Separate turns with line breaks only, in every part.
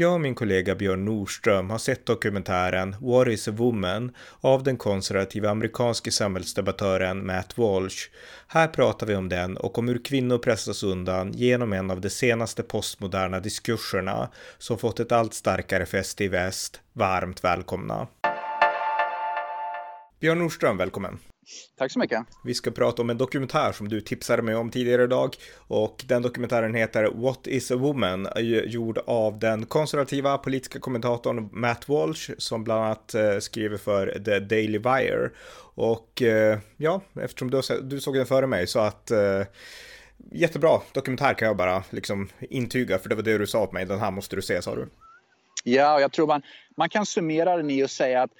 Jag och min kollega Björn Nordström har sett dokumentären What is a woman av den konservativa amerikanske samhällsdebattören Matt Walsh. Här pratar vi om den och om hur kvinnor pressas undan genom en av de senaste postmoderna diskurserna som fått ett allt starkare fäste i väst. Varmt välkomna! Björn Nordström, välkommen!
Tack så mycket.
Vi ska prata om en dokumentär som du tipsade mig om tidigare idag och den dokumentären heter What is a woman? gjord av den konservativa politiska kommentatorn Matt Walsh som bland annat eh, skriver för The Daily Wire. Och eh, ja, eftersom du, du såg den före mig så att eh, jättebra dokumentär kan jag bara liksom intyga för det var det du sa åt mig. Den här måste du se sa du.
Ja, jag tror man, man kan summera den i och säga att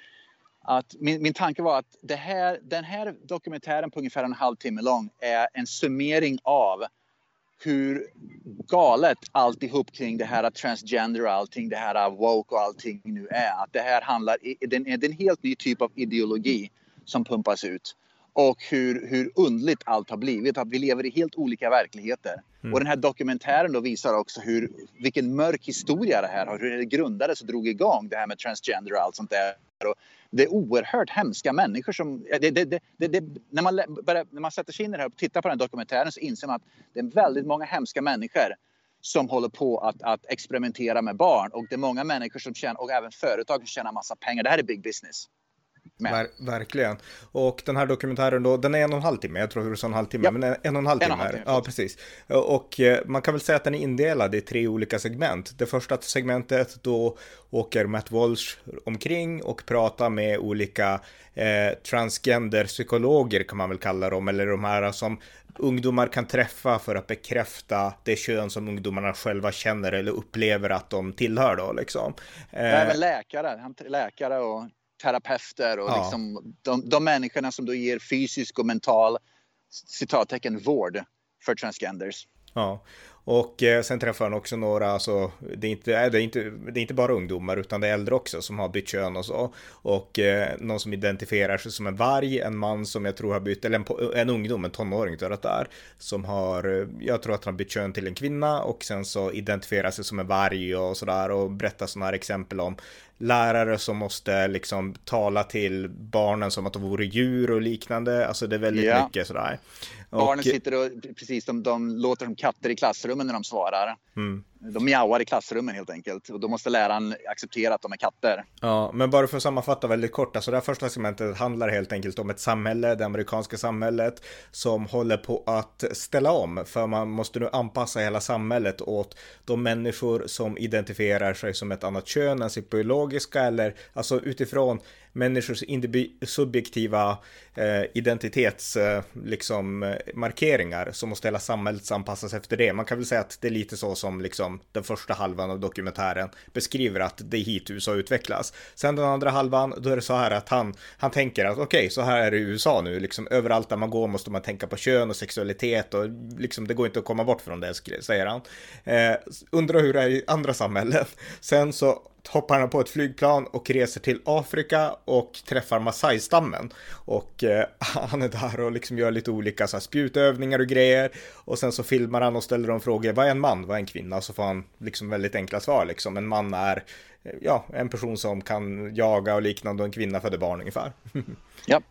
att min, min tanke var att det här, den här dokumentären på ungefär en halvtimme lång är en summering av hur galet alltihop kring det här transgender och allting, det här woke och allting nu är. Att det här handlar, det är en helt ny typ av ideologi som pumpas ut. Och hur, hur undligt allt har blivit, att vi lever i helt olika verkligheter. Mm. Och den här dokumentären då visar också hur, vilken mörk historia det här har, hur det grundades och drog igång det här med transgender och allt sånt där. Och det är oerhört hemska människor som... Det, det, det, när, man börjar, när man sätter sig in i det här och tittar på den här dokumentären så inser man att det är väldigt många hemska människor som håller på att, att experimentera med barn och det är många människor som tjänar, och även företag som tjänar massa pengar. Det här är big business.
Ver verkligen. Och den här dokumentären då, den är en och en halv timme, jag tror det är en halvtimme, ja. men en och en halv timme. En halv timme ja, precis. Och eh, man kan väl säga att den är indelad i tre olika segment. Det första segmentet då åker Matt Walsh omkring och pratar med olika eh, transgender-psykologer kan man väl kalla dem, eller de här som ungdomar kan träffa för att bekräfta det kön som ungdomarna själva känner eller upplever att de tillhör då liksom.
Eh, Även läkare, läkare och terapeuter och ja. liksom de, de människorna som då ger fysisk och mental citattecken vård för transgenders.
Ja, och eh, sen träffar han också några, alltså, det, är inte, det, är inte, det är inte bara ungdomar utan det är äldre också som har bytt kön och så. Och eh, någon som identifierar sig som en varg, en man som jag tror har bytt, eller en, en ungdom, en tonåring tror jag att det är, som har, eh, jag tror att han har bytt kön till en kvinna och sen så identifierar sig som en varg och sådär och berättar sådana här exempel om lärare som måste liksom tala till barnen som att de vore djur och liknande. Alltså det är väldigt ja. mycket sådär.
Barnen sitter och precis, de, de låter som katter i klassrummen när de svarar. Mm. De mjauar i klassrummen helt enkelt och då måste läraren acceptera att de är katter.
Ja, men bara för att sammanfatta väldigt kort, alltså det här första segmentet handlar helt enkelt om ett samhälle, det amerikanska samhället, som håller på att ställa om, för man måste nu anpassa hela samhället åt de människor som identifierar sig som ett annat kön än sitt biologiska, eller alltså utifrån människors subjektiva eh, identitets eh, liksom, eh, markeringar så måste hela samhället anpassas efter det. Man kan väl säga att det är lite så som liksom, Liksom, den första halvan av dokumentären beskriver att det är hit USA utvecklas. Sen den andra halvan, då är det så här att han, han tänker att okej, okay, så här är det i USA nu, liksom överallt där man går måste man tänka på kön och sexualitet och liksom det går inte att komma bort från det, säger han. Eh, undrar hur det är i andra samhällen. Sen så hoppar han på ett flygplan och reser till Afrika och träffar Masai-stammen. Och eh, han är där och liksom gör lite olika så här, spjutövningar och grejer. Och sen så filmar han och ställer de frågor, vad är en man, vad är en kvinna? Så får han liksom väldigt enkla svar liksom. En man är eh, ja, en person som kan jaga och liknande och en kvinna föder barn ungefär.
ja,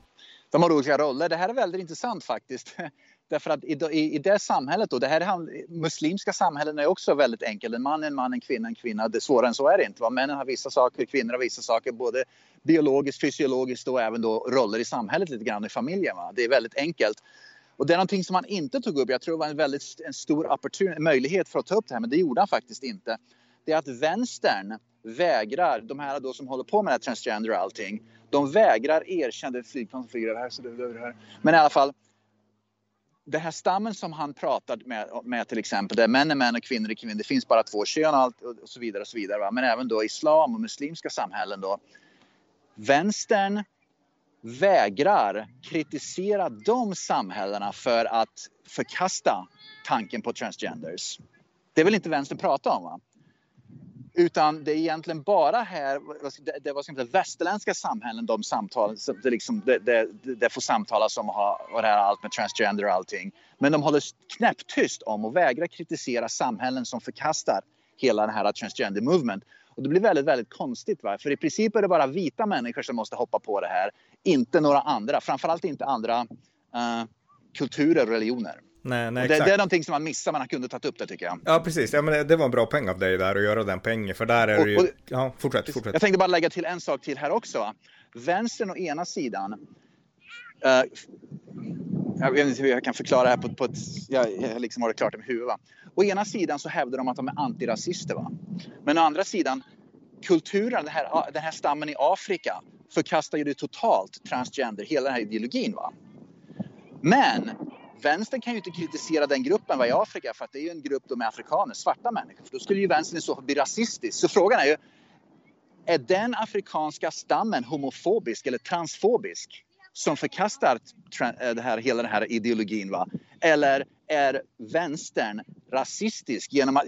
de har olika roller. Det här är väldigt intressant faktiskt. Därför att i, i, i det samhället, då, det här muslimska samhällen är också väldigt enkelt. En man är en man, en kvinna en kvinna. Det, svårare än så är det inte. Va? Männen har vissa saker, kvinnor har vissa saker. Både biologiskt, fysiologiskt och även då roller i samhället lite grann i familjen. Va? Det är väldigt enkelt. Och det är någonting som han inte tog upp. Jag tror det var en väldigt en stor möjlighet för att ta upp det här, men det gjorde han faktiskt inte. Det är att vänstern vägrar, de här då som håller på med det här transgender och allting, de vägrar erkänna, det flygplan som flyger över här, så det över här. Men i alla fall, den här stammen som han pratar med, med till exempel, där män är män och kvinnor är kvinnor, det finns bara två kön och, allt, och så vidare. och så vidare va? Men även då islam och muslimska samhällen då. Vänstern vägrar kritisera de samhällena för att förkasta tanken på transgenders. Det vill inte vänstern prata om. Va? Utan det är egentligen bara här, det, det var västerländska samhällen de samtal, det, liksom, det, det, det får samtalas om och det här allt med transgender och allting. Men de håller knäpptyst om och vägrar kritisera samhällen som förkastar hela den här transgender movement. Och det blir väldigt, väldigt konstigt. Va? För i princip är det bara vita människor som måste hoppa på det här. Inte några andra. Framförallt inte andra uh, kulturer och religioner.
Nej, nej,
det, det, är någonting som man missar, man kunde tagit upp det tycker jag.
Ja, precis. Ja, men det, det var en bra poäng av dig där att göra den poängen, för där är och, det ju... ja, fortsätt, fortsätt.
Jag tänkte bara lägga till en sak till här också. Vänstern å ena sidan uh, jag vet inte hur jag kan förklara det här på, på ett... Jag, jag liksom har det klart i mitt huvud. Va? Å ena sidan så hävdar de att de är antirasister. Va? Men å andra sidan, kulturen, den här, den här stammen i Afrika förkastar ju det totalt, transgender, hela den här ideologin. Va? Men vänstern kan ju inte kritisera den gruppen i Afrika för att det är ju en grupp med afrikaner, svarta människor. För då skulle ju vänstern i så fall bli rasistisk. Så frågan är ju, är den afrikanska stammen homofobisk eller transfobisk? som förkastar eh, det här, hela den här ideologin? Va? Eller är vänstern rasistisk genom att...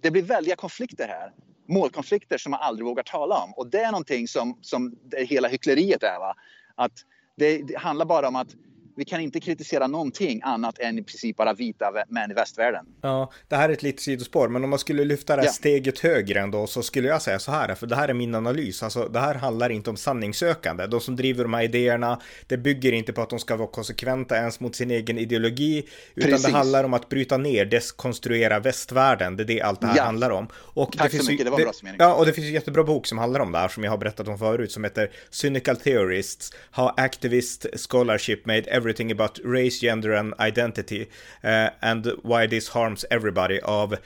Det blir väldiga konflikter här. Målkonflikter som man aldrig vågar tala om. Och det är någonting som, som det hela hyckleriet är. Va? Att det, det handlar bara om att vi kan inte kritisera någonting annat än i princip bara vita män i västvärlden.
Ja, det här är ett litet sidospår, men om man skulle lyfta det här ja. steget högre ändå så skulle jag säga så här, för det här är min analys. Alltså, det här handlar inte om sanningssökande. De som driver de här idéerna, det bygger inte på att de ska vara konsekventa ens mot sin egen ideologi, utan Precis. det handlar om att bryta ner, deskonstruera västvärlden. Det är det allt det här ja. handlar om.
Och Tack det finns så mycket, det var
det,
bra summering.
Ja, och det finns en jättebra bok som handlar om det här, som jag har berättat om förut, som heter Cynical Theorists, How Activist Scholarship Made Everything About Race, Gender and Identity uh, and Why This Harms Everybody av uh,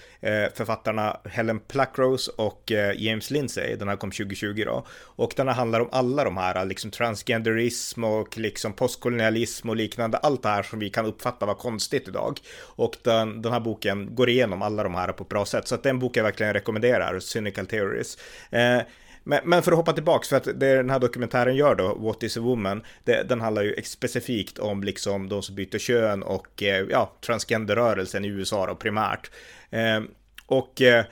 författarna Helen Plackrose och uh, James Lindsay. Den här kom 2020 då. Och den här handlar om alla de här, liksom transgenderism och liksom postkolonialism och liknande. Allt det här som vi kan uppfatta var konstigt idag. Och den, den här boken går igenom alla de här på ett bra sätt. Så att den boken jag verkligen rekommenderar, Cynical Theories. Men, men, för att hoppa tillbaks, för att det den här dokumentären gör då, What is a woman, det, den handlar ju specifikt om liksom de som byter kön och eh, ja, transgenderrörelsen i USA då primärt. Eh, och eh,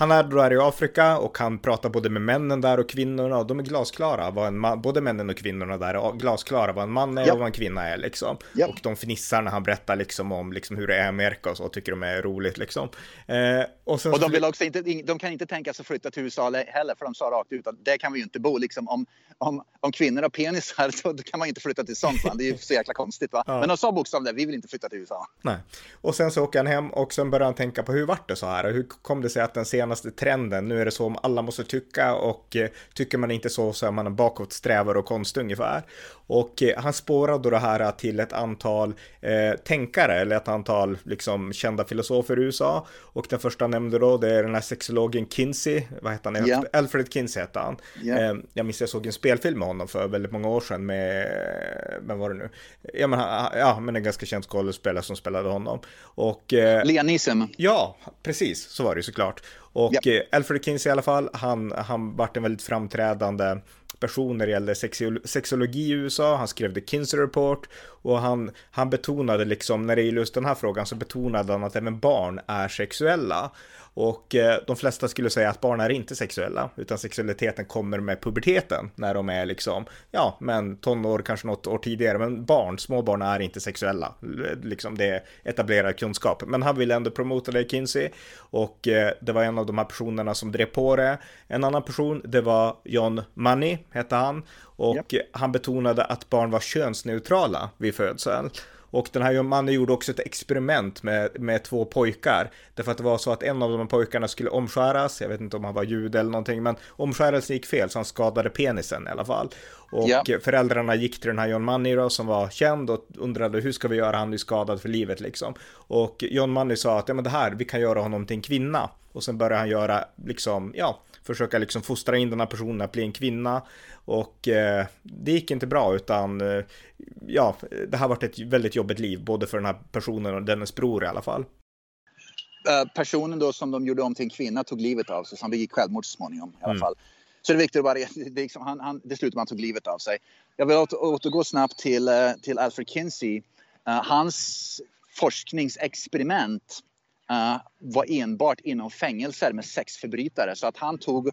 han är där i Afrika och han pratar både med männen där och kvinnorna och de är glasklara vad en man, både männen och kvinnorna där är glasklara vad en man är ja. och vad en kvinna är liksom. Ja. Och de fnissar när han berättar liksom om liksom hur det är i Amerika och så, tycker de är roligt liksom.
Eh, och, och de vill också inte, de kan inte tänka sig flytta till USA heller, för de sa rakt ut att det kan vi ju inte bo liksom om, om, om kvinnor har penisar så kan man ju inte flytta till sånt land. Det är ju så jäkla konstigt va. Ja. Men de sa bokstavligen vi vill inte flytta till USA.
Nej. Och sen så åker han hem och sen börjar han tänka på hur vart det så här? Hur kom det sig att den senaste trenden, nu är det så om alla måste tycka och eh, tycker man inte så så är man en bakåtsträvare och konst ungefär. Och eh, han spårade det här till ett antal eh, tänkare eller ett antal liksom kända filosofer i USA. Och den första han nämnde då det är den här sexologen Kinsey, vad heter han? Yeah. Alfred Kinsey hette han. Yeah. Eh, jag minns jag såg en spelfilm med honom för väldigt många år sedan med, vem var det nu? Ja men, ja, men en ganska känd skådespelare som spelade honom. Och,
eh, Liam Neeson.
Ja, precis, så var det ju såklart. Och ja. Alfred Kinsey i alla fall, han, han vart en väldigt framträdande person när det gällde sexologi i USA. Han skrev The Kinsey Report och han, han betonade liksom, när det gäller just den här frågan så betonade han att även barn är sexuella. Och eh, de flesta skulle säga att barn är inte sexuella, utan sexualiteten kommer med puberteten när de är liksom, ja, men tonår, kanske något år tidigare, men barn, små barn är inte sexuella, liksom det är etablerad kunskap. Men han ville ändå promota det, Kinsey, och eh, det var en av de här personerna som drev på det. En annan person, det var John Money, hette han, och yep. han betonade att barn var könsneutrala vid födseln. Och den här mannen gjorde också ett experiment med, med två pojkar. Därför att det var så att en av de här pojkarna skulle omskäras. Jag vet inte om han var jude eller någonting, men omskärelsen gick fel så han skadade penisen i alla fall. Och ja. föräldrarna gick till den här John Money då, som var känd och undrade hur ska vi göra, han är skadad för livet liksom. Och John Money sa att ja men det här, vi kan göra honom till en kvinna. Och sen började han göra liksom, ja, försöka liksom fostra in den här personen att bli en kvinna. Och eh, det gick inte bra utan eh, ja, det har varit ett väldigt jobbigt liv både för den här personen och dennes bror i alla fall.
Uh, personen då som de gjorde om till en kvinna tog livet av sig så han begick självmord så småningom i alla mm. fall. Så det är viktigt att bara, det, liksom, han, han, det slutade med att han tog livet av sig. Jag vill åter, återgå snabbt till, uh, till Alfred Kinsey. Uh, hans forskningsexperiment uh, var enbart inom fängelser med sexförbrytare. Så att han tog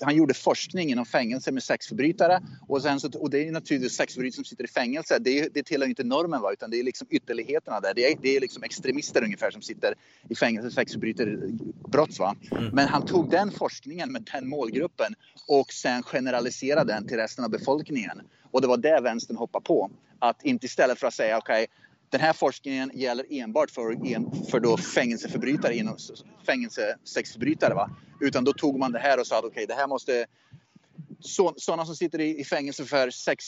han gjorde forskning inom fängelse med sexförbrytare och, sen så, och det är naturligtvis sexförbrytare som sitter i fängelse. Det, det tillhör inte normen va? utan det är liksom ytterligheterna där. Det är, det är liksom extremister ungefär som sitter i fängelse sexförbryter brott. Va? Mm. Men han tog den forskningen med den målgruppen och sen generaliserade den till resten av befolkningen. Och det var det vänstern hoppade på. Att inte istället för att säga okej okay, den här forskningen gäller enbart för, för då fängelseförbrytare inom fängelsesexförbrytare. Va? Utan då tog man det här och sa att okej, okay, det här måste sådana som sitter i, i fängelse för sex,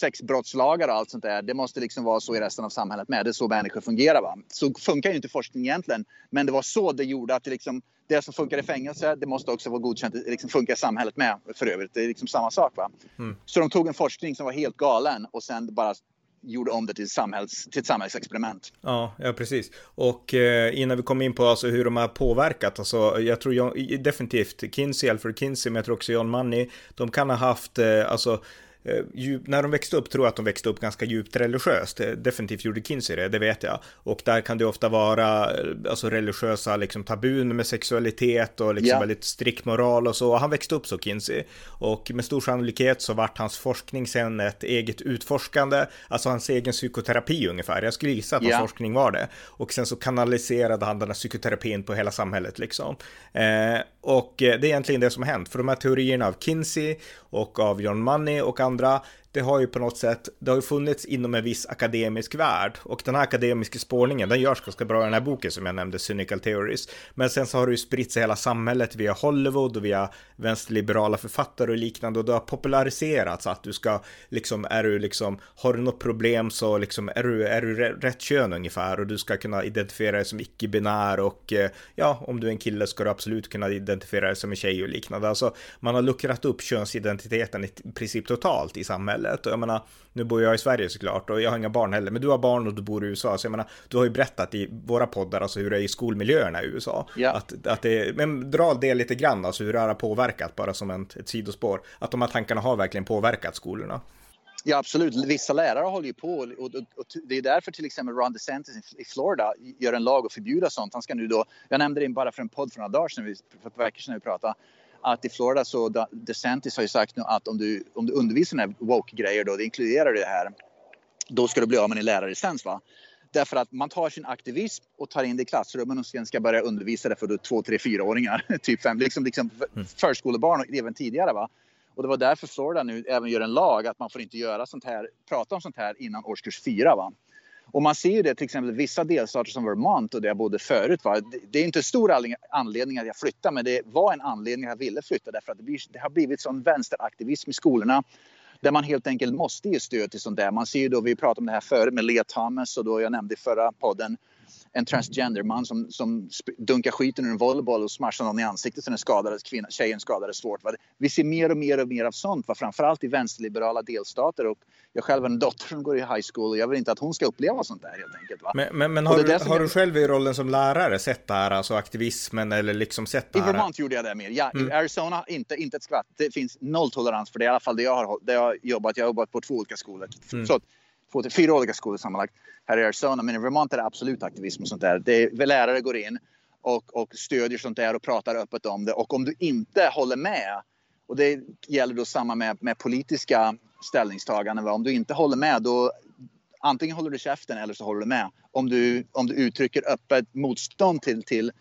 sexbrottslagar och allt sånt där. Det måste liksom vara så i resten av samhället med. Det är så människor fungerar. Va? Så funkar ju inte forskning egentligen. Men det var så det gjorde att det, liksom, det som funkar i fängelse, det måste också vara godkänt, det liksom funkar i samhället med för övrigt. Det är liksom samma sak. Va? Mm. Så de tog en forskning som var helt galen och sen bara gjorde om det till, samhälls, till ett samhällsexperiment.
Ja, ja precis. Och eh, innan vi kommer in på alltså, hur de har påverkat, alltså, jag tror jag, definitivt Kinsey, Alfred Kinsey, men jag tror också John Money, de kan ha haft, eh, alltså Eh, djup, när de växte upp tror jag att de växte upp ganska djupt religiöst. Eh, definitivt gjorde Kinsey det, det vet jag. Och där kan det ofta vara eh, alltså, religiösa liksom, tabun med sexualitet och liksom, ja. väldigt strikt moral och så. Han växte upp så, Kinsey. Och med stor sannolikhet så vart hans forskning sen ett eget utforskande, alltså hans egen psykoterapi ungefär. Jag skulle gissa att hans forskning var det. Och sen så kanaliserade han den här psykoterapin på hela samhället liksom. Eh, och eh, det är egentligen det som har hänt. För de här teorierna av Kinsey och av John Money och andra det har ju på något sätt, det har ju funnits inom en viss akademisk värld och den här akademiska spårningen, den görs ganska bra i den här boken som jag nämnde, Cynical Theories. Men sen så har det ju spritt sig hela samhället via Hollywood och via vänsterliberala författare och liknande och det har populariserats att du ska liksom, är du liksom, har du något problem så liksom är du, är du rätt kön ungefär och du ska kunna identifiera dig som icke-binär och eh, ja, om du är en kille ska du absolut kunna identifiera dig som en tjej och liknande. Alltså man har luckrat upp könsidentiteten i princip totalt i samhället samhället. Och jag menar, nu bor jag i Sverige såklart och jag har inga barn heller, men du har barn och du bor i USA. Så jag menar, du har ju berättat i våra poddar, alltså hur det är i skolmiljöerna i USA. Ja. Att, att det, men dra det lite grann, alltså hur det har påverkat, bara som en, ett sidospår. Att de här tankarna har verkligen påverkat skolorna.
Ja, absolut. Vissa lärare håller ju på och, och, och, det är därför till exempel Ron DeSantis i Florida gör en lag och förbjuda sånt. Han ska nu då, jag nämnde det bara för en podd för några dagar sedan, för ett par veckor sedan vi pratade, att i Florida så DeSantis har ju sagt nu att om du, om du undervisar den här woke-grejer då, det inkluderar det här, då ska du bli av med din lärarlicens. Va? Därför att man tar sin aktivism och tar in det i klassrummen och sen ska börja undervisa det för då två, tre, fyraåringar. typ fem, liksom, liksom mm. förskolebarn och även tidigare. Va? Och det var därför Florida nu även gör en lag att man får inte göra sånt här, prata om sånt här innan årskurs fyra. Va? Och man ser ju det till exempel vissa delstater som Vermont och där jag bodde förut. Va? Det är inte stor anledning att jag flyttade men det var en anledning att jag ville flytta därför att det, blir, det har blivit sån vänsteraktivism i skolorna där man helt enkelt måste ge stöd till sånt där. Man ser ju då, vi pratade om det här förut med Lea Thomas och då jag nämnde i förra podden en transgenderman som, som dunkar skiten ur en volleyboll och smashar någon i ansiktet så den skadades, kvinna, tjejen skadades svårt. Va? Vi ser mer och mer och mer av sånt, va? framförallt i vänsterliberala delstater. Och jag själv har en dotter som går i high school och jag vill inte att hon ska uppleva sånt där helt enkelt. Va?
Men, men, men har, du, har du själv i rollen som lärare sett det här, alltså aktivismen eller liksom sett det
här? I Vermont gjorde jag det mer. Ja, mm. I Arizona inte, inte ett skvatt. Det finns noll tolerans för det, i alla fall det jag har, det jag har jobbat. Jag har jobbat på två olika skolor. Mm. Så, två till fyra olika skolor sammanlagt här i Arizona. Men i Vermont är det absolut aktivism och sånt där. Det är, lärare går in och, och stödjer sånt där och pratar öppet om det. Och om du inte håller med, och det gäller då samma med, med politiska ställningstaganden. Om du inte håller med då antingen håller du käften eller så håller du med. Om du, om du uttrycker öppet motstånd till, till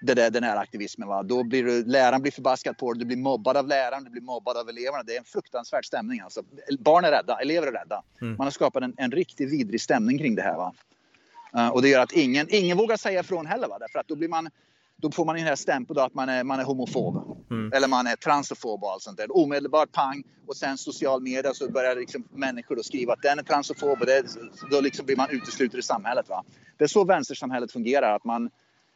det där, den här aktivismen. Va? Då blir du, läraren blir förbaskad på dig, du blir mobbad av läraren, du blir mobbad av eleverna. Det är en fruktansvärd stämning. Alltså. Barn är rädda, elever är rädda. Mm. Man har skapat en, en riktigt vidrig stämning kring det här. Va? Uh, och det gör att ingen, ingen vågar säga ifrån heller. Va? Därför att då, blir man, då får man den här stämpeln att man är, man är homofob. Mm. Eller man är transofob och allt sånt där. Omedelbart pang och sen social media så börjar liksom människor då skriva att den är transofob och det, då liksom blir man utesluten i samhället. Va? Det är så vänstersamhället fungerar. Att man,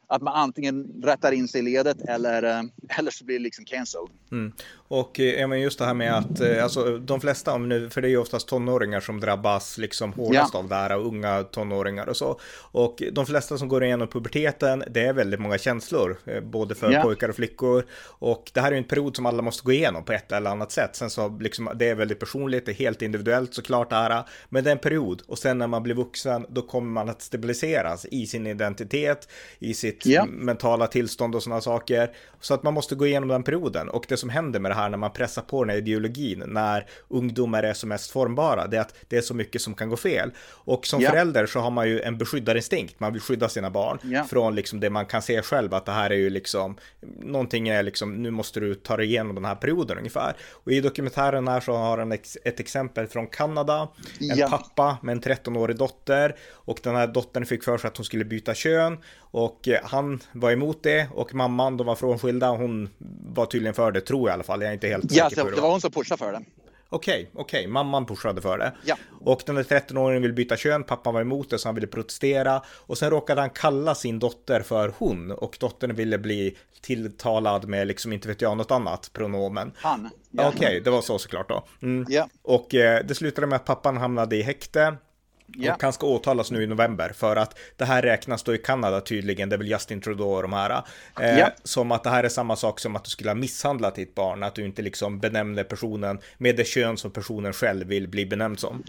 att man antingen rättar in sig i ledet eller, eh, eller så blir det liksom cancelled.
Mm. Och eh, men just det här med att eh, alltså, de flesta, för det är ju oftast tonåringar som drabbas liksom hårdast ja. av det här, och unga tonåringar och så. Och de flesta som går igenom puberteten, det är väldigt många känslor, både för ja. pojkar och flickor. Och det här är en period som alla måste gå igenom på ett eller annat sätt. Sen så liksom, det är väldigt personligt, det är helt individuellt såklart det här. Men det är en period och sen när man blir vuxen, då kommer man att stabiliseras i sin identitet, i sitt sitt yeah. mentala tillstånd och sådana saker. Så att man måste gå igenom den perioden. Och det som händer med det här när man pressar på den här ideologin, när ungdomar är som mest formbara, det är att det är så mycket som kan gå fel. Och som yeah. förälder så har man ju en beskyddarinstinkt, man vill skydda sina barn yeah. från liksom det man kan se själv, att det här är ju liksom, någonting är liksom, nu måste du ta dig igenom den här perioden ungefär. Och i dokumentären här så har han ett exempel från Kanada, en pappa med en 13-årig dotter och den här dottern fick för sig att hon skulle byta kön och eh, han var emot det och mamman, de var frånskilda, hon var tydligen för det, tror jag i alla fall, jag är inte helt
ja, säker på det. Ja, det var hon som pushade för det.
Okej, okay, okej, okay. mamman pushade för det.
Ja.
Och den där 13-åringen vill byta kön, pappan var emot det så han ville protestera. Och sen råkade han kalla sin dotter för hon och dottern ville bli tilltalad med liksom inte vet jag något annat pronomen.
Han.
Ja. Okej, okay, det var så såklart då.
Mm. Ja.
Och eh, det slutade med att pappan hamnade i häkte. Ja. Och han ska åtalas nu i november för att det här räknas då i Kanada tydligen, det är väl Justin Trudeau och de här. Eh, ja. Som att det här är samma sak som att du skulle ha misshandlat ditt barn, att du inte liksom benämner personen med det kön som personen själv vill bli benämnd som.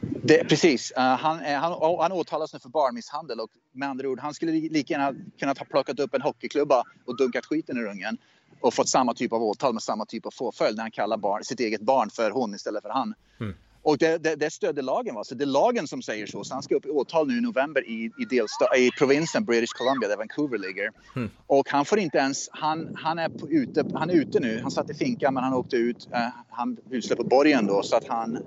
Det, precis, uh, han, han, han åtalas nu för barnmisshandel och med andra ord, han skulle lika gärna kunnat ha plockat upp en hockeyklubba och dunkat skiten i ungen och fått samma typ av åtal med samma typ av påföljd när han kallar barn, sitt eget barn för hon istället för han. Mm. Och det, det, det stödde lagen. Va? Så det är lagen som säger så. Så han ska upp i åtal nu i november i, i, delsta, i provinsen British Columbia där Vancouver ligger. Mm. Och han får inte ens, han, han, är på, ute, han är ute nu. Han satt i finkan men han åkte ut. Uh, han utsläpp på borgen då så att han,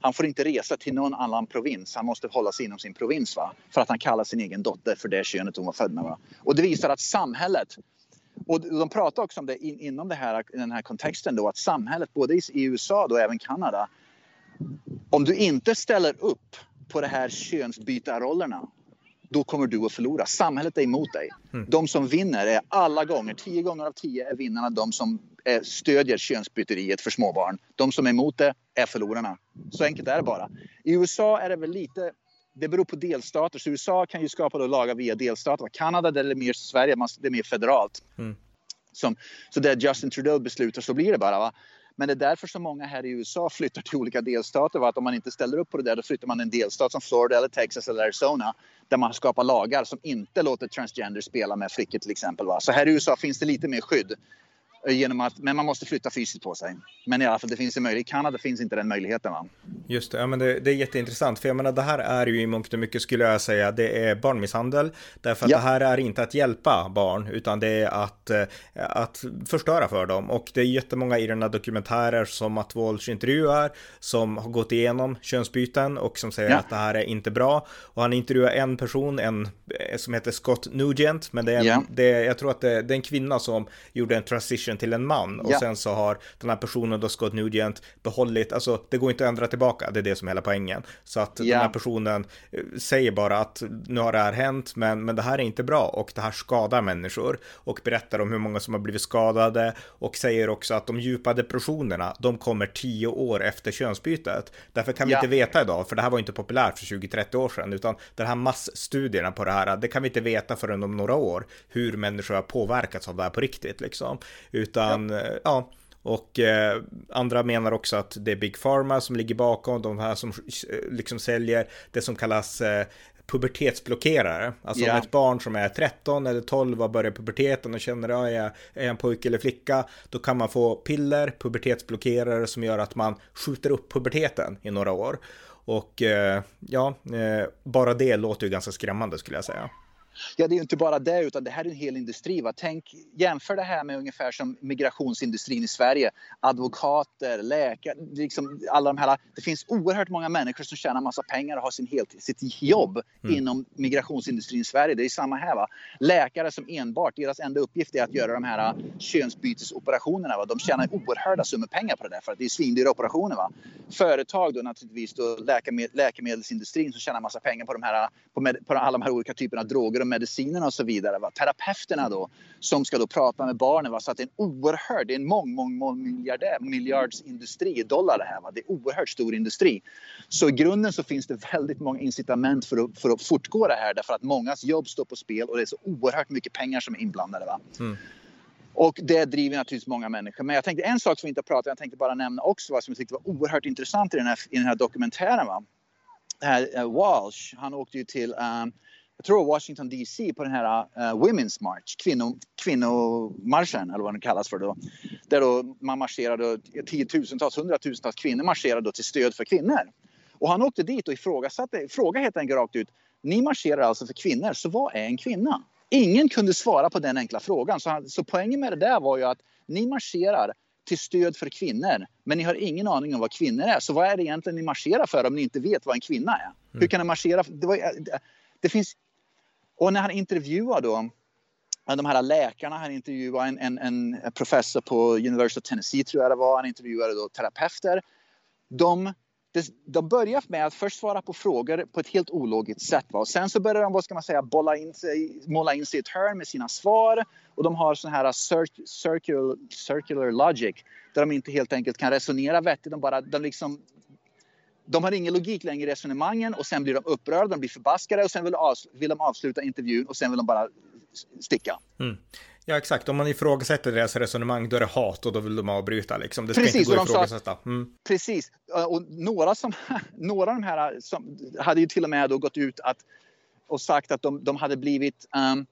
han får inte resa till någon annan provins. Han måste hålla sig inom sin provins va? för att han kallar sin egen dotter för det könet hon var född med. Va? Och det visar att samhället och de pratar också om det in, inom det här, den här kontexten då att samhället både i, USA och även Kanada om du inte ställer upp på de här könsbytarrollerna då kommer du att förlora. Samhället är emot dig. Mm. De som vinner är alla gånger, tio gånger av tio är vinnarna de som stödjer könsbyteriet för småbarn. De som är emot det är förlorarna. Så enkelt är det bara. I USA är det väl lite det beror på delstater. Så USA kan ju skapa då lagar via delstater. Kanada det är mer Sverige, det är mer federalt. Mm. Som, så där Justin Trudeau beslutar så blir det bara. Va? Men det är därför så många här i USA flyttar till olika delstater. Va? Att om man inte ställer upp på det där då flyttar man en delstat som Florida, eller Texas eller Arizona där man skapar lagar som inte låter transgender spela med flickor till exempel. Va? Så här i USA finns det lite mer skydd. Eh, genom att, men man måste flytta fysiskt på sig. Men i alla fall, det finns en möjlighet. I Kanada finns inte den möjligheten. Va?
Just det, ja, men det, det, är jätteintressant. För jag menar, det här är ju i mångt och mycket skulle jag säga, det är barnmisshandel. Därför att ja. det här är inte att hjälpa barn, utan det är att, eh, att förstöra för dem. Och det är jättemånga i den här dokumentärer som att Walsh intervjuar, som har gått igenom könsbyten och som säger ja. att det här är inte bra. Och han intervjuar en person, en eh, som heter Scott Nugent, men det är, en, det, jag tror att det, det är en kvinna som gjorde en transition transition till en man och ja. sen så har den här personen då Scott Nugent behållit, alltså det går inte att ändra tillbaka, det är det som är hela poängen. Så att ja. den här personen eh, säger bara att nu har det här hänt, men, men det här är inte bra och det här skadar människor och berättar om hur många som har blivit skadade och säger också att de djupa depressionerna, de kommer tio år efter könsbytet. Därför kan vi ja. inte veta idag, för det här var inte populärt för 20-30 år sedan, utan de här massstudierna på det här, det kan vi inte veta förrän om några år, hur människor har påverkats av det här på riktigt liksom. Utan, ja. Eh, ja. Och eh, andra menar också att det är Big Pharma som ligger bakom, de här som eh, liksom säljer det som kallas eh, pubertetsblockerare. Alltså yeah. om ett barn som är 13 eller 12 och börjar puberteten och känner att jag är en pojke eller flicka, då kan man få piller, pubertetsblockerare som gör att man skjuter upp puberteten i några år. Och eh, ja, eh, bara det låter ju ganska skrämmande skulle jag säga.
Ja, det är ju inte bara det, utan det här är en hel industri. Va? Tänk, jämför det här med ungefär som migrationsindustrin i Sverige. Advokater, läkare, liksom alla de här. Det finns oerhört många människor som tjänar massa pengar och har sin helt, sitt jobb mm. inom migrationsindustrin i Sverige. Det är samma här. Va? Läkare som enbart, deras enda uppgift är att göra de här könsbytesoperationerna. Va? De tjänar oerhörda summor pengar på det där för att det är svindyra operationer. Va? Företag då naturligtvis, då, läkemed, läkemedelsindustrin som tjänar massa pengar på, de här, på, med, på alla de här olika typerna av droger och medicinerna och så vidare. Va? Terapeuterna då som ska då prata med barnen. Va? Så att det är en oerhörd, det är en mång, mång, mång miljardär, miljardsindustri i dollar det här. Va? Det är oerhört stor industri. Så i grunden så finns det väldigt många incitament för att, för att fortgå det här därför att mångas jobb står på spel och det är så oerhört mycket pengar som är inblandade. Va? Mm. Och det driver naturligtvis många människor. Men jag tänkte en sak som vi inte har pratat om, jag tänkte bara nämna också vad som jag tyckte var oerhört intressant i den här, i den här dokumentären. Va? Det här uh, Walsh, han åkte ju till um, jag tror Washington DC på den här uh, Women's March, kvinno, kvinnomarschen eller vad den kallas för då. Där då man marscherade, tiotusentals, hundratusentals kvinnor marscherade då till stöd för kvinnor. Och han åkte dit och ifrågasatte, frågade helt enkelt rakt ut, ni marscherar alltså för kvinnor, så vad är en kvinna? Ingen kunde svara på den enkla frågan. Så, han, så poängen med det där var ju att ni marscherar till stöd för kvinnor, men ni har ingen aning om vad kvinnor är. Så vad är det egentligen ni marscherar för om ni inte vet vad en kvinna är? Mm. Hur kan ni marschera? Det, var, det, det finns... Och när han intervjuar då de här läkarna, han intervjuade en, en, en professor på University of Tennessee tror jag det var, han intervjuade då terapeuter. De de börjar med att först svara på frågor på ett helt ologiskt sätt. Va? Och sen så börjar de, vad ska man säga, bolla in sig, måla in sig i ett hörn med sina svar. Och de har sån här circular, circular logic där de inte helt enkelt kan resonera vettigt. De, bara, de, liksom, de har ingen logik längre i resonemangen och sen blir de upprörda, de blir förbaskade och sen vill, av, vill de avsluta intervjun och sen vill de bara sticka.
Mm. Ja, exakt. Om man ifrågasätter deras resonemang, då är det hat och då vill de avbryta. Liksom. Det ska
precis,
inte gå att ifrågasätta.
Mm. Precis. Och några, som, några av de här som hade ju till och med gått ut att, och sagt att de, de hade blivit um,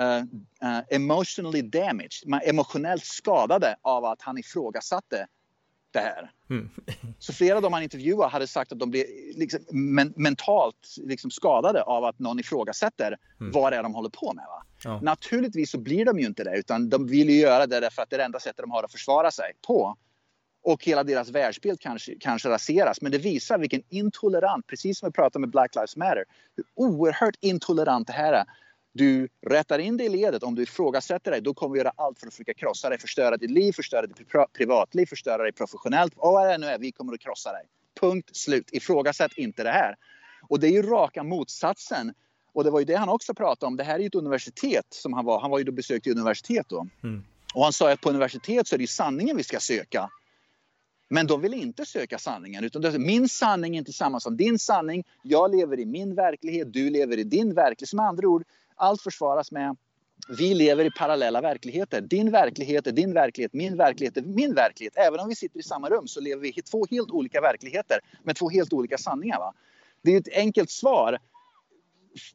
uh, uh, emotionally damaged, emotionellt skadade av att han ifrågasatte det här. Mm. Så flera av dem han intervjuade hade sagt att de blir liksom men, mentalt liksom skadade av att någon ifrågasätter mm. vad det är de håller på med. Ja. Naturligtvis så blir de ju inte det utan de vill ju göra det därför att det är det enda sättet de har att försvara sig på. Och hela deras världsbild kanske, kanske raseras. Men det visar vilken intolerant, precis som vi pratade med Black Lives Matter, hur oerhört intolerant det här är du rättar in dig i ledet. Om du ifrågasätter dig, då kommer vi göra allt för att försöka krossa dig, förstöra ditt liv, förstöra ditt privatliv, förstöra dig professionellt. Vad det nu är, vi kommer att krossa dig. Punkt slut. Ifrågasätt inte det här. Och det är ju raka motsatsen. Och det var ju det han också pratade om. Det här är ju ett universitet som han var. Han var ju då besökt i universitet då. Mm. Och han sa att på universitet så är det ju sanningen vi ska söka. Men de vill inte söka sanningen. Utan min sanning är inte samma som din sanning. Jag lever i min verklighet, du lever i din verklighet. Som andra ord, allt försvaras med vi lever i parallella verkligheter. Din verklighet är din verklighet, min verklighet är min verklighet. Även om vi sitter i samma rum så lever vi i två helt olika verkligheter med två helt olika sanningar. Va? Det är ett enkelt svar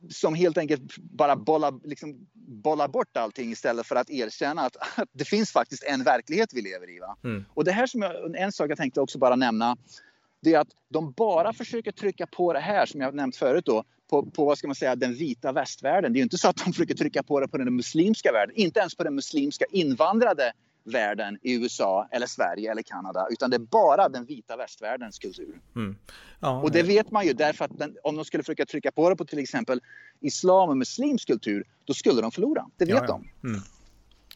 som helt enkelt bara bollar, liksom, bollar bort allting istället för att erkänna att, att det finns faktiskt en verklighet vi lever i. Va? Mm. Och det här som jag, en sak jag tänkte också bara nämna det är att de bara försöker trycka på det här som jag nämnt förut då på, på vad ska man säga, den vita västvärlden. Det är ju inte så att de försöker trycka på det på den muslimska världen, inte ens på den muslimska invandrade världen i USA eller Sverige eller Kanada utan det är bara den vita västvärldens kultur. Mm. Ja, och det vet man ju därför att den, om de skulle försöka trycka på det på till exempel islam och muslimsk kultur då skulle de förlora. Det vet ja, ja. de. Mm.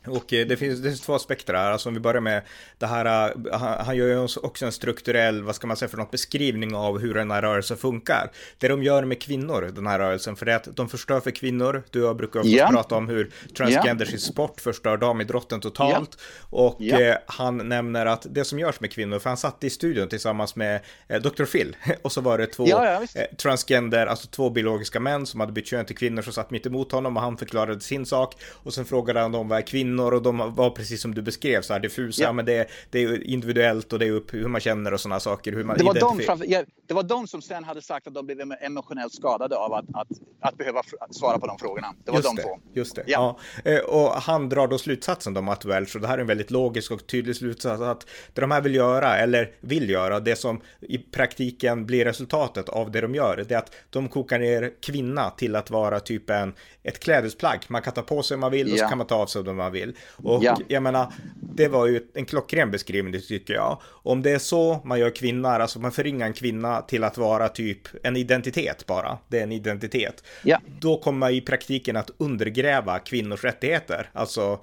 Och eh, det finns, det finns två aspekter här, alltså om vi börjar med det här, eh, han, gör ju också en strukturell, vad ska man säga för något, beskrivning av hur den här rörelsen funkar. Det de gör med kvinnor, den här rörelsen, för det är att de förstör för kvinnor. Du och jag brukar ofta yeah. prata om hur transgenders yeah. i sport förstör damidrotten totalt. Yeah. Och eh, han nämner att det som görs med kvinnor, för han satt i studion tillsammans med eh, Dr. Phil, och så var det två ja, eh, transgender, alltså två biologiska män som hade bytt kön till kvinnor som satt mitt emot honom och han förklarade sin sak. Och sen frågade han dem vad är kvinnor kvinnor och de var precis som du beskrev så här diffusa, ja. men det, det är individuellt och det är upp hur man känner och sådana saker. Hur man
det, var de framför, ja, det var de som sen hade sagt att de blev emotionellt skadade av att, att, att behöva svara på de frågorna. Det var just de det, två.
Just det. Ja. ja. Eh, och han drar då slutsatsen då, Matt Welch, och det här är en väldigt logisk och tydlig slutsats, att det de här vill göra, eller vill göra, det som i praktiken blir resultatet av det de gör, det är att de kokar ner kvinna till att vara typ en, ett klädesplagg. Man kan ta på sig om man vill och så kan man ta av sig om man vill vill. Och ja. jag menar, det var ju en klockren beskrivning tycker jag. Om det är så man gör kvinnor, alltså man förringar en kvinna till att vara typ en identitet bara, det är en identitet. Ja. Då kommer man i praktiken att undergräva kvinnors rättigheter, alltså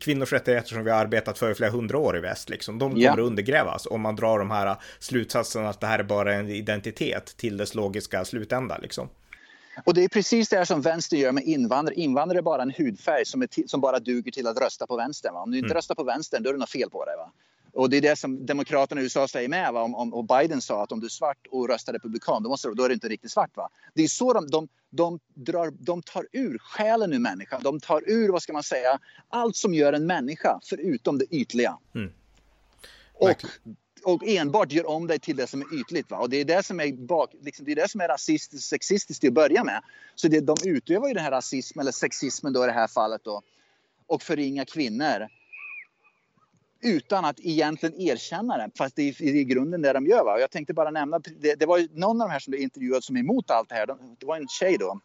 kvinnors rättigheter som vi har arbetat för i flera hundra år i väst, liksom. De kommer ja. att undergrävas om man drar de här slutsatserna att det här är bara en identitet till dess logiska slutända, liksom.
Och det är precis det här som vänster gör med invandrare. Invandrare är bara en hudfärg som, är som bara duger till att rösta på vänster. Va? Om du inte mm. röstar på vänster, då är det något fel på dig. Va? Och det är det som demokraterna i USA säger med. Va? Om, om, och Biden sa att om du är svart och röstar republikan, då, måste, då är du inte riktigt svart. Va? Det är så de, de, de, drar, de tar ur själen ur människan. De tar ur, vad ska man säga, allt som gör en människa förutom det ytliga. Mm. Och och enbart gör om dig till det som är ytligt. Va? Och det är det som är, bak, liksom, det är, det som är rasistiskt sexistiskt till att börja med. Så det, de utövar ju den här rasismen, eller sexismen då i det här fallet då, och förringar kvinnor utan att egentligen erkänna det. Fast det är i grunden det de gör. Va? Och jag tänkte bara nämna, det, det var ju någon av de här som blev intervjuad som är emot allt det här. de, Det var en tjej då.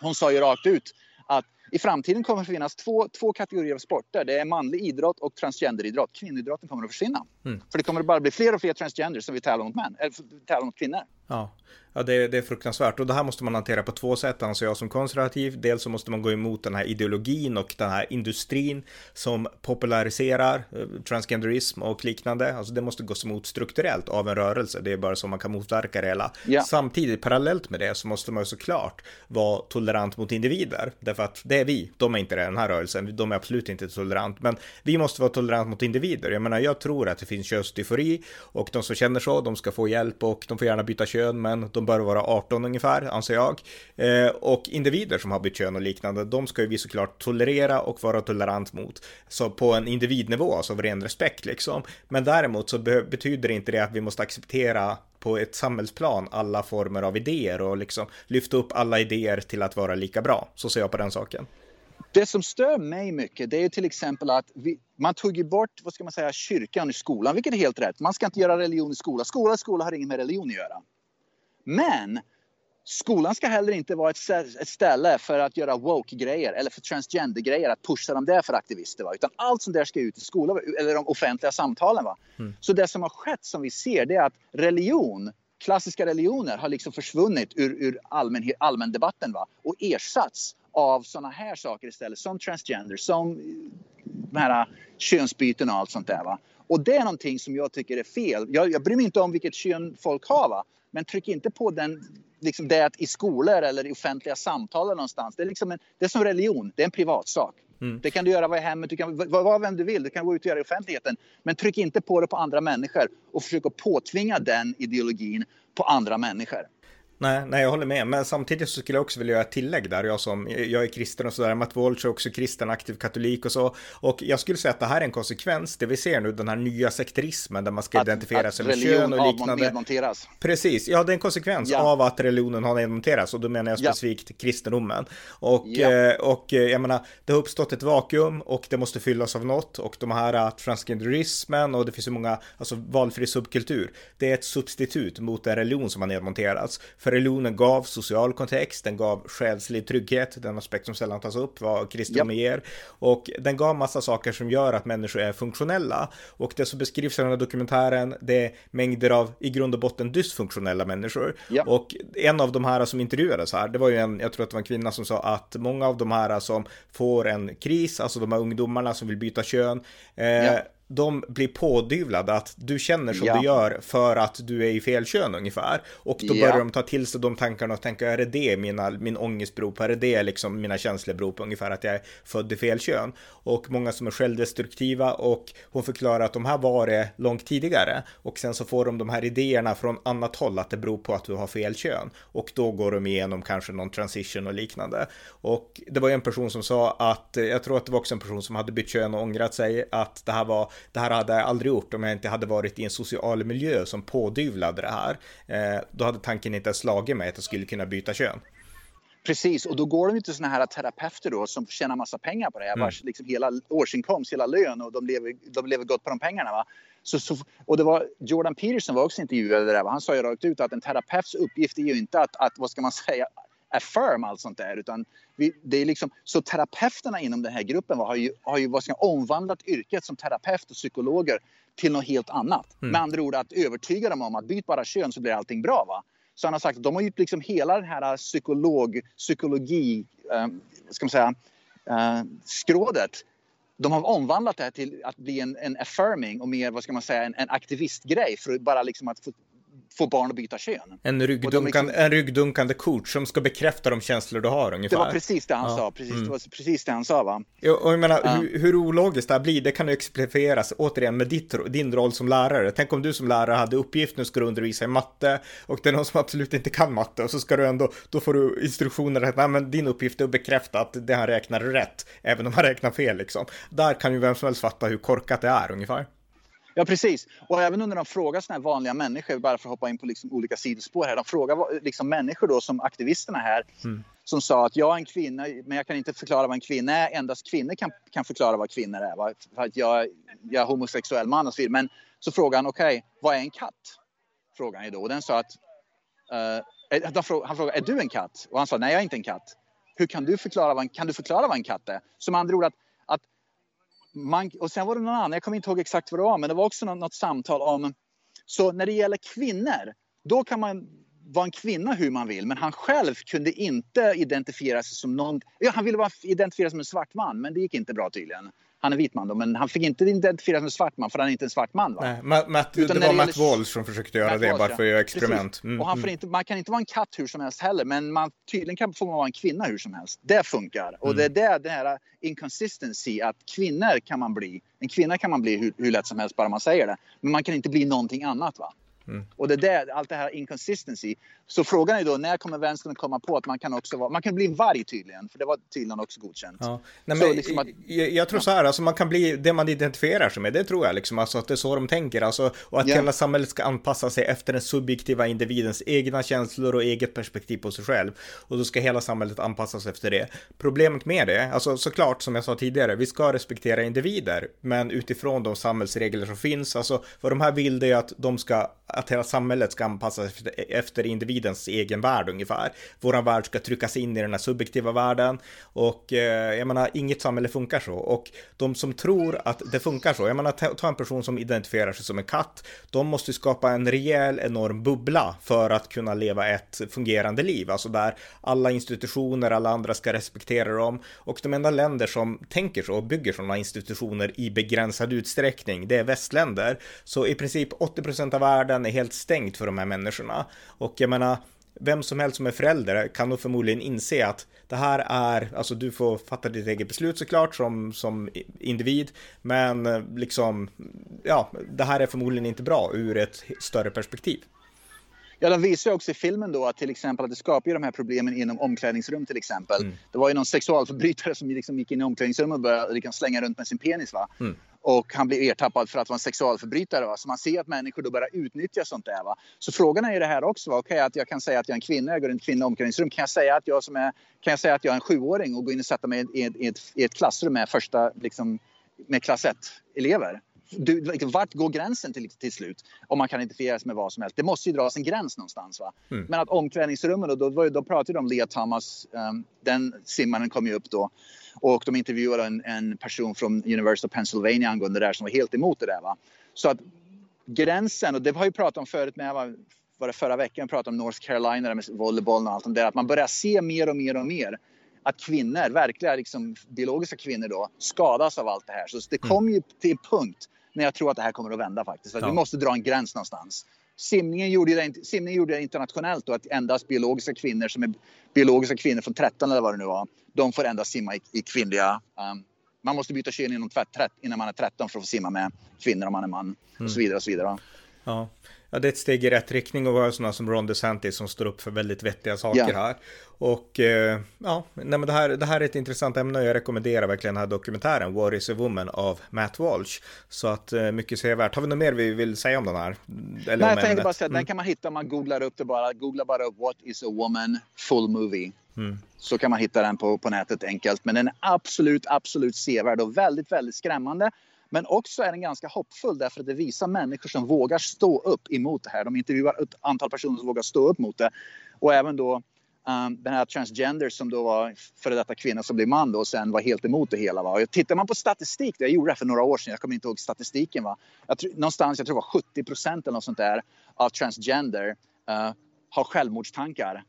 Hon sa ju rakt ut att i framtiden kommer det finnas två, två kategorier av sporter. Det är manlig idrott och transgenderidrott. Kvinnoidrotten kommer att försvinna. Mm. För det kommer att bara bli fler och fler transgenders som vill tävla mot män, eller tävla mot kvinnor.
Ja, ja det, det, är fruktansvärt och det här måste man hantera på två sätt anser jag som konservativ. Dels så måste man gå emot den här ideologin och den här industrin som populariserar eh, transgenderism och liknande. Alltså det måste gås emot strukturellt av en rörelse. Det är bara så man kan motverka det hela. Ja. Samtidigt, parallellt med det så måste man såklart vara tolerant mot individer. Därför att det är vi, de är inte det, den här rörelsen. De är absolut inte tolerant. Men vi måste vara tolerant mot individer. Jag menar, jag tror att det finns könsdysfori och de som känner så, de ska få hjälp och de får gärna byta kön, men de bör vara 18 ungefär, anser jag. Eh, och individer som har bytt kön och liknande, de ska ju vi såklart tolerera och vara tolerant mot. Så på en individnivå, alltså av ren respekt liksom. Men däremot så betyder inte det att vi måste acceptera på ett samhällsplan alla former av idéer och liksom lyfta upp alla idéer till att vara lika bra. Så ser jag på den saken.
Det som stör mig mycket det är till exempel att vi, man tog ju bort vad ska man säga, kyrkan i skolan, vilket är helt rätt. Man ska inte göra religion i skolan. Skola skola har inget med religion att göra. Men skolan ska heller inte vara ett ställe för att göra woke-grejer eller för transgender-grejer, att pusha dem där för aktivister. Va? Utan allt som där ska ut i skolan eller de offentliga samtalen. Va? Mm. Så det som har skett som vi ser det är att religion, klassiska religioner har liksom försvunnit ur, ur allmän, allmän debatten va? och ersatts av sådana här saker istället som transgender, som de här könsbyten och allt sånt där. Va? Och det är någonting som jag tycker är fel. Jag, jag bryr mig inte om vilket kön folk har va? Men tryck inte på den, liksom det i skolor eller i offentliga samtal eller någonstans. Det är, liksom en, det är som religion, det är en privatsak. Mm. Det kan du göra i hemmet, du kan vara vem du vill, du kan gå ut och göra i offentligheten. Men tryck inte på det på andra människor och försök att påtvinga den ideologin på andra människor.
Nej, nej, jag håller med. Men samtidigt så skulle jag också vilja göra ett tillägg där. Jag som, jag är kristen och sådär. Matt Walsh är också kristen, aktiv katolik och så. Och jag skulle säga att det här är en konsekvens, det vi ser nu, den här nya sekterismen där man ska att, identifiera sig med kön och liknande.
Nedmonteras.
Precis, ja det är en konsekvens ja. av att religionen har nedmonterats och då menar jag specifikt ja. kristendomen. Och, ja. Eh, och eh, jag menar, det har uppstått ett vakuum och det måste fyllas av något och de här eh, transgenderismen och det finns ju många, alltså valfri subkultur. Det är ett substitut mot en religion som har nedmonterats. För religionen gav social kontext, den gav själslig trygghet, den aspekt som sällan tas upp, vad kristendomen yep. Och den gav massa saker som gör att människor är funktionella. Och det som beskrivs i den här dokumentären, det är mängder av i grund och botten dysfunktionella människor. Yep. Och en av de här som intervjuades här, det var ju en, jag tror att det var en kvinna som sa att många av de här som får en kris, alltså de här ungdomarna som vill byta kön, eh, yep de blir pådyvlade att du känner som ja. du gör för att du är i fel kön ungefär. Och då ja. börjar de ta till sig de tankarna och tänka, är det det mina, min ångest beror på? Är det det liksom mina känslor beror på ungefär att jag är född i fel kön? Och många som är självdestruktiva och hon förklarar att de här var det långt tidigare. Och sen så får de de här idéerna från annat håll att det beror på att du har fel kön. Och då går de igenom kanske någon transition och liknande. Och det var en person som sa att, jag tror att det var också en person som hade bytt kön och ångrat sig, att det här var det här hade jag aldrig gjort om jag inte hade varit i en social miljö som pådyvlade det här. Eh, då hade tanken inte slagit mig att jag skulle kunna byta kön.
Precis, och då går de till sådana här terapeuter då som tjänar massa pengar på det här, mm. vars liksom hela årsinkomst, hela lön och de lever, de lever gott på de pengarna. Va? Så, så, och det var Jordan Peterson var också intervjuad där, va? han sa ju rakt ut att en terapeuts uppgift är ju inte att, att vad ska man säga, affirm allt sånt där. Utan vi, det är liksom, så terapeuterna inom den här gruppen har ju, har ju vad ska, omvandlat yrket som terapeut och psykologer till något helt annat. Mm. Med andra ord att övertyga dem om att byt bara kön så blir allting bra. Va? Så han har sagt att de har gjort liksom hela den här psykolog, psykologi, eh, ska man säga, eh, skrådet de har omvandlat det här till att bli en, en affirming och mer, vad ska man säga, en, en aktivistgrej för att bara liksom att få få barn att byta kön.
En ryggdunkande, liksom, en ryggdunkande coach som ska bekräfta de känslor du har ungefär.
Det var precis det han ja. sa, precis, mm. det var precis det han sa va.
Ja, och jag menar, ja. hur, hur ologiskt det här blir, det kan ju exemplifieras återigen med ditt, din roll som lärare. Tänk om du som lärare hade uppgift, nu ska du undervisa i matte och det är någon som absolut inte kan matte och så ska du ändå, då får du instruktioner att nej, men din uppgift är att bekräfta att det han räknar rätt, även om han räknar fel liksom. Där kan ju vem som helst fatta hur korkat det är ungefär.
Ja, precis. Och även under de frågar såna vanliga människor, bara för att hoppa in på liksom olika sidospår här. De frågar liksom människor då som aktivisterna här mm. som sa att jag är en kvinna, men jag kan inte förklara vad en kvinna är. Endast kvinnor kan, kan förklara vad kvinnor är. Va? För att jag, jag är homosexuell man och så vidare. Men så frågade han, okej, okay, vad är en katt? Frågade han ju då. Och den sa att, uh, han frågade, är du en katt? Och han sa, nej jag är inte en katt. Hur kan du förklara vad en, kan du förklara vad en katt är? Som andra ord att man, och sen var det någon annan, jag kommer inte ihåg exakt vad det var, men det var också något, något samtal om... Så när det gäller kvinnor, då kan man vara en kvinna hur man vill, men han själv kunde inte identifiera sig som någon... Ja, han ville identifiera sig som en svart man, men det gick inte bra tydligen han är vit man då, men han fick inte identifieras som svart man för han är inte en svart man. Va?
Nej, Matt, Matt, det var Matt Walsh som försökte göra Matt det Walsh, bara för att göra experiment.
Mm, och han får mm. inte, man kan inte vara en katt hur som helst heller, men man, tydligen kan få vara en kvinna hur som helst. Det funkar. Och mm. det är där det här inconsistency, att kvinnor kan man bli. En kvinna kan man bli hur, hur lätt som helst bara man säger det. Men man kan inte bli någonting annat. va? Mm. Och det där, allt det här inconsistency. Så frågan är då, när kommer vänstern komma på att man kan också vara, man kan bli varg tydligen, för det var tydligen också godkänt.
Ja. Nej, men, liksom att, jag, jag, tror så här, alltså man kan bli det man identifierar sig med, det tror jag liksom, alltså att det är så de tänker, alltså, och att yeah. hela samhället ska anpassa sig efter den subjektiva individens egna känslor och eget perspektiv på sig själv. Och då ska hela samhället anpassas efter det. Problemet med det, alltså såklart som jag sa tidigare, vi ska respektera individer, men utifrån de samhällsregler som finns, alltså vad de här vill det är att de ska att hela samhället ska anpassas efter individens egen värld ungefär. Våran värld ska tryckas in i den här subjektiva världen och eh, jag menar, inget samhälle funkar så. Och de som tror att det funkar så, jag menar, ta en person som identifierar sig som en katt, de måste skapa en rejäl, enorm bubbla för att kunna leva ett fungerande liv, alltså där alla institutioner, alla andra ska respektera dem. Och de enda länder som tänker så och bygger sådana institutioner i begränsad utsträckning, det är västländer. Så i princip 80% av världen är helt stängt för de här människorna. Och jag menar, vem som helst som är förälder kan nog förmodligen inse att det här är, alltså du får fatta ditt eget beslut såklart som, som individ, men eh, liksom, ja, det här är förmodligen inte bra ur ett större perspektiv.
Ja, de visar ju också i filmen då att till exempel att det skapar ju de här problemen inom omklädningsrum till exempel. Mm. Det var ju någon sexualförbrytare som liksom gick in i omklädningsrummet och började liksom slänga runt med sin penis va. Mm och han blir ertappad för att vara en sexualförbrytare. Va? Så man ser att människor då börjar utnyttja sånt där. Va? Så frågan är ju det här också. Va? Okay, att jag kan säga att jag är en kvinna, jag går in i ett kvinnligt omklädningsrum. Kan jag säga att jag, som är, kan jag säga att jag är en sjuåring och gå in och sätta mig i ett, i ett, i ett klassrum med första, liksom, med klass 1-elever? Du, liksom, vart går gränsen till, till slut? Om man kan identifiera sig med vad som helst. Det måste ju dras en gräns någonstans. Va? Mm. Men att omklädningsrummen, då, då, då pratade de om Lea Thomas, um, den simmaren kom ju upp då. Och de intervjuade en, en person från University of Pennsylvania angående det där som var helt emot det där. Va? Så att gränsen, och det har vi pratat om förut med var, var det förra veckan, pratade om North Carolina med volleybollen och allt det där, att man börjar se mer och mer och mer att kvinnor, verkliga liksom, biologiska kvinnor då, skadas av allt det här. Så det mm. kommer ju till en punkt när jag tror att det här kommer att vända faktiskt. Ja. Vi måste dra en gräns någonstans. Simningen gjorde det, simningen gjorde det internationellt då att endast biologiska kvinnor som är biologiska kvinnor från 13 eller vad det nu var, de får endast simma i, i kvinnliga um, man måste byta kön inom tvätt, innan man är 13 för att få simma med kvinnor om man är man. Och så mm. vidare och så vidare.
Ja. Ja, det är ett steg i rätt riktning och vi har sådana som Ron DeSantis som står upp för väldigt vettiga saker ja. här. Och eh, ja, nej, men det, här, det här är ett intressant ämne och jag rekommenderar verkligen den här dokumentären War is a woman av Matt Walsh. Så att eh, mycket sevärt. Har vi något mer vi vill säga om den här?
Eller nej, jag tänkte bara säga att mm. den kan man hitta om man googlar upp det bara. Googla bara What is a woman full movie. Mm. Så kan man hitta den på, på nätet enkelt. Men den är absolut, absolut sevärd och väldigt, väldigt skrämmande. Men också är den ganska hoppfull därför att det visar människor som vågar stå upp emot det här. De intervjuar ett antal personer som vågar stå upp mot det. Och även då um, den här transgender som då var före detta kvinna som blev man då och sen var helt emot det hela. Va? Och tittar man på statistik, jag gjorde det för några år sedan, jag kommer inte ihåg statistiken. Va? Jag tror, någonstans, jag tror det var 70 procent eller något sånt där av transgender uh, har självmordstankar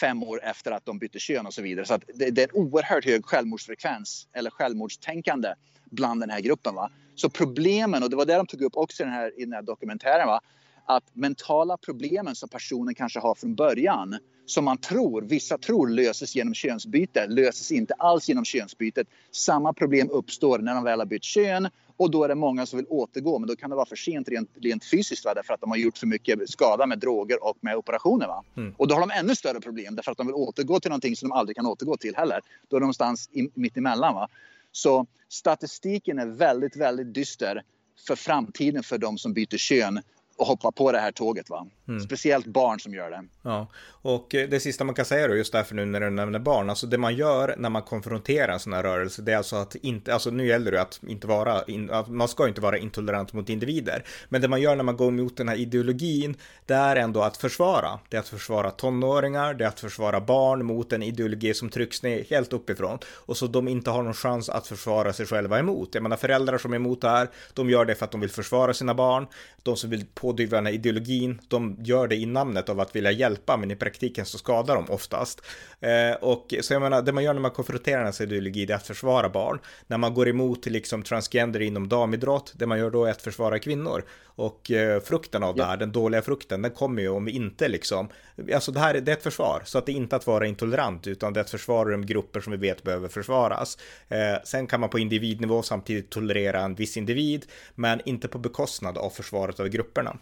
fem år efter att de bytte kön och så vidare. Så det, det, är en oerhört hög självmordsfrekvens eller självmordstänkande bland den här gruppen. Va? Så problemen, och det var det de tog upp också i den här, i den här dokumentären, va? att mentala problemen som personen kanske har från början, som man tror, vissa tror löses genom könsbyte, löses inte alls genom könsbytet. Samma problem uppstår när de väl har bytt kön och då är det många som vill återgå, men då kan det vara för sent rent, rent fysiskt va? därför att de har gjort för mycket skada med droger och med operationer. Va? Mm. Och då har de ännu större problem därför att de vill återgå till någonting som de aldrig kan återgå till heller. Då är de någonstans i, mitt emellan. Va? Så statistiken är väldigt, väldigt dyster för framtiden för de som byter kön och hoppar på det här tåget. Va? Mm. Speciellt barn som gör det.
Ja, och eh, det sista man kan säga då, just därför nu när du nämner barn, alltså det man gör när man konfronterar en sån här rörelse, det är alltså att inte, alltså nu gäller det att inte vara, in, man ska inte vara intolerant mot individer, men det man gör när man går mot den här ideologin, det är ändå att försvara, det är att försvara tonåringar, det är att försvara barn mot en ideologi som trycks ner helt uppifrån och så de inte har någon chans att försvara sig själva emot. Jag menar föräldrar som är emot det här, de gör det för att de vill försvara sina barn, de som vill pådyvla den här ideologin, de gör det i namnet av att vilja hjälpa, men i praktiken så skadar de oftast. Eh, och så jag menar, det man gör när man konfronterar en ideologi, det är att försvara barn. När man går emot liksom transgender inom damidrott, det man gör då är att försvara kvinnor. Och eh, frukten av ja. det här, den dåliga frukten, den kommer ju om vi inte liksom, alltså det här det är ett försvar, så att det är inte att vara intolerant, utan det är att försvara de grupper som vi vet behöver försvaras. Eh, sen kan man på individnivå samtidigt tolerera en viss individ, men inte på bekostnad av försvaret av grupperna.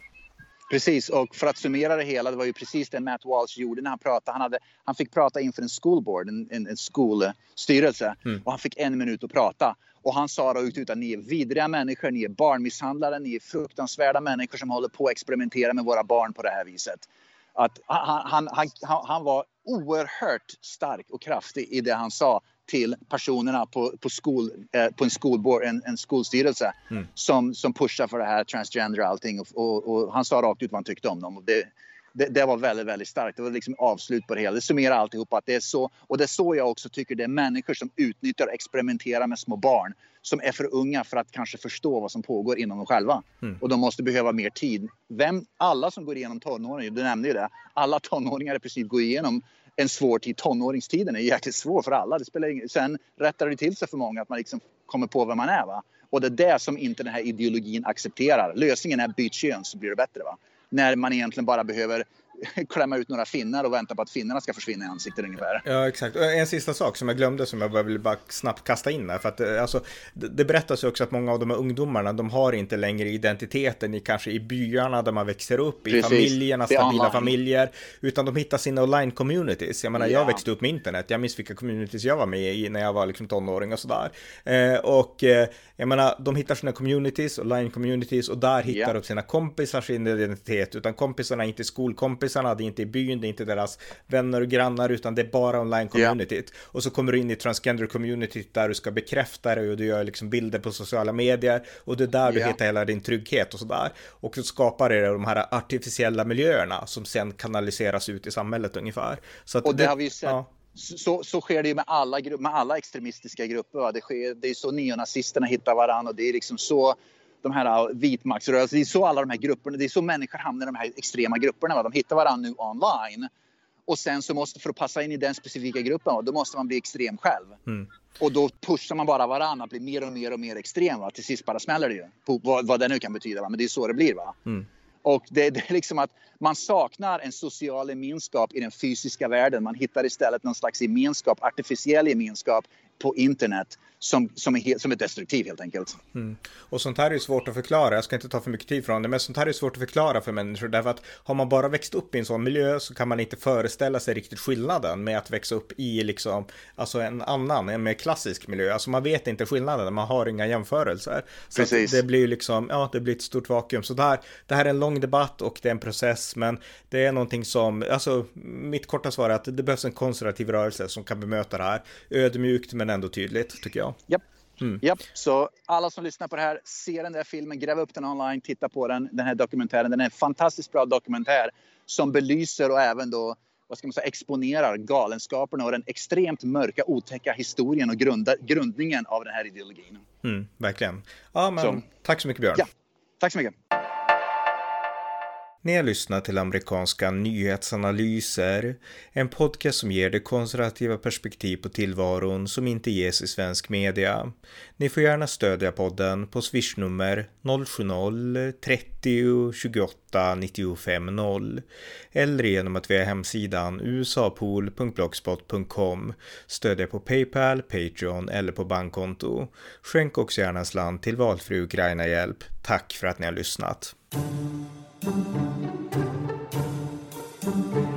Precis, och för att summera det hela, det var ju precis det Matt Walsh gjorde när han pratade. Han, hade, han fick prata inför en schoolboard, en, en, en skolstyrelse, mm. och han fick en minut att prata. Och han sa rakt ut att ni är vidriga människor, ni är barnmisshandlare, ni är fruktansvärda människor som håller på att experimentera med våra barn på det här viset. Att han, han, han, han var oerhört stark och kraftig i det han sa till personerna på, på, skol, eh, på en skolboard, en, en skolstyrelse mm. som, som pushar för det här transgender och allting. Och, och, och, han sa rakt ut vad han tyckte om dem. Och det, det, det, var väldigt, väldigt starkt. Det var liksom avslut på det hela. Det summerar alltihop att det är så. Och det är så jag också tycker det är människor som utnyttjar och experimenterar med små barn som är för unga för att kanske förstå vad som pågår inom dem själva. Mm. Och de måste behöva mer tid. Vem, alla som går igenom tonåringar, du nämnde ju det, alla tonåringar i princip går igenom en svår tid. Tonåringstiden är jäkligt svår för alla. Det spelar ingen... Sen rättar det till sig för många att man liksom kommer på vem man är. Va? Och det är det som inte den här ideologin accepterar. Lösningen är byt kön så blir det bättre. Va? När man egentligen bara behöver klämma ut några finnar och vänta på att finnarna ska försvinna i ansiktet ungefär.
Ja, exakt. En sista sak som jag glömde som jag vill bara snabbt kasta in här. För att eh, alltså, det berättas ju också att många av de här ungdomarna, de har inte längre identiteten i kanske i byarna där man växer upp, Precis. i familjerna, stabila familjer, utan de hittar sina online-communities. Jag menar, ja. jag växte upp med internet. Jag minns vilka communities jag var med i när jag var liksom tonåring och sådär. Eh, och eh, jag menar, de hittar sina communities, online-communities, och där hittar ja. de sina kompisar sin identitet, utan kompisarna är inte skolkompisar kompisarna, det är inte i byn, det är inte deras vänner och grannar, utan det är bara online-communityt. Yeah. Och så kommer du in i transgender-communityt där du ska bekräfta det och du gör liksom bilder på sociala medier och det är där du yeah. hittar hela din trygghet och sådär. Och så skapar det de här artificiella miljöerna som sen kanaliseras ut i samhället ungefär.
Så och det, det har vi sett. Ja. Så, så sker det ju med alla, med alla extremistiska grupper. Va? Det, sker, det är så neonazisterna hittar varandra och det är liksom så de här äh, vitmaktsrörelserna. Det är så alla de här grupperna, det är så människor hamnar i de här extrema grupperna. Va? De hittar varandra nu online. Och sen så måste, för att passa in i den specifika gruppen, då måste man bli extrem själv. Mm. Och då pushar man bara varandra att bli mer och mer och mer extrem. Va? Till sist bara smäller det ju. På vad, vad det nu kan betyda. Va? Men det är så det blir. Va? Mm. Och det, det, är liksom att man saknar en social gemenskap i den fysiska världen. Man hittar istället någon slags gemenskap, artificiell gemenskap på internet som, som, är, helt, som är destruktiv helt enkelt.
Mm. Och sånt här är svårt att förklara, jag ska inte ta för mycket tid från det, men sånt här är svårt att förklara för människor därför att har man bara växt upp i en sån miljö så kan man inte föreställa sig riktigt skillnaden med att växa upp i liksom, alltså en annan, en mer klassisk miljö. Alltså man vet inte skillnaden, man har inga jämförelser. Så Precis. det blir liksom, ja, det blir ett stort vakuum. Så det här, det här är en lång debatt och det är en process, men det är någonting som, alltså mitt korta svar är att det behövs en konservativ rörelse som kan bemöta det här ödmjukt men ändå tydligt tycker jag.
Japp. Mm. Japp, så alla som lyssnar på det här, se den där filmen, gräv upp den online, titta på den, den här dokumentären. Den är en fantastiskt bra dokumentär som belyser och även då vad ska man säga, exponerar galenskaperna och den extremt mörka, otäcka historien och grunda, grundningen av den här ideologin.
Mm, verkligen. Ja, men så. tack så mycket Björn.
Ja, tack så mycket.
Ni har lyssnat till amerikanska nyhetsanalyser, en podcast som ger det konservativa perspektiv på tillvaron som inte ges i svensk media. Ni får gärna stödja podden på swishnummer 070-30 28 95 0 eller genom att via hemsidan usapool.blogspot.com stödja på Paypal, Patreon eller på bankkonto. Skänk också gärna en slant till valfri Ukraina-hjälp. Tack för att ni har lyssnat. Thank you.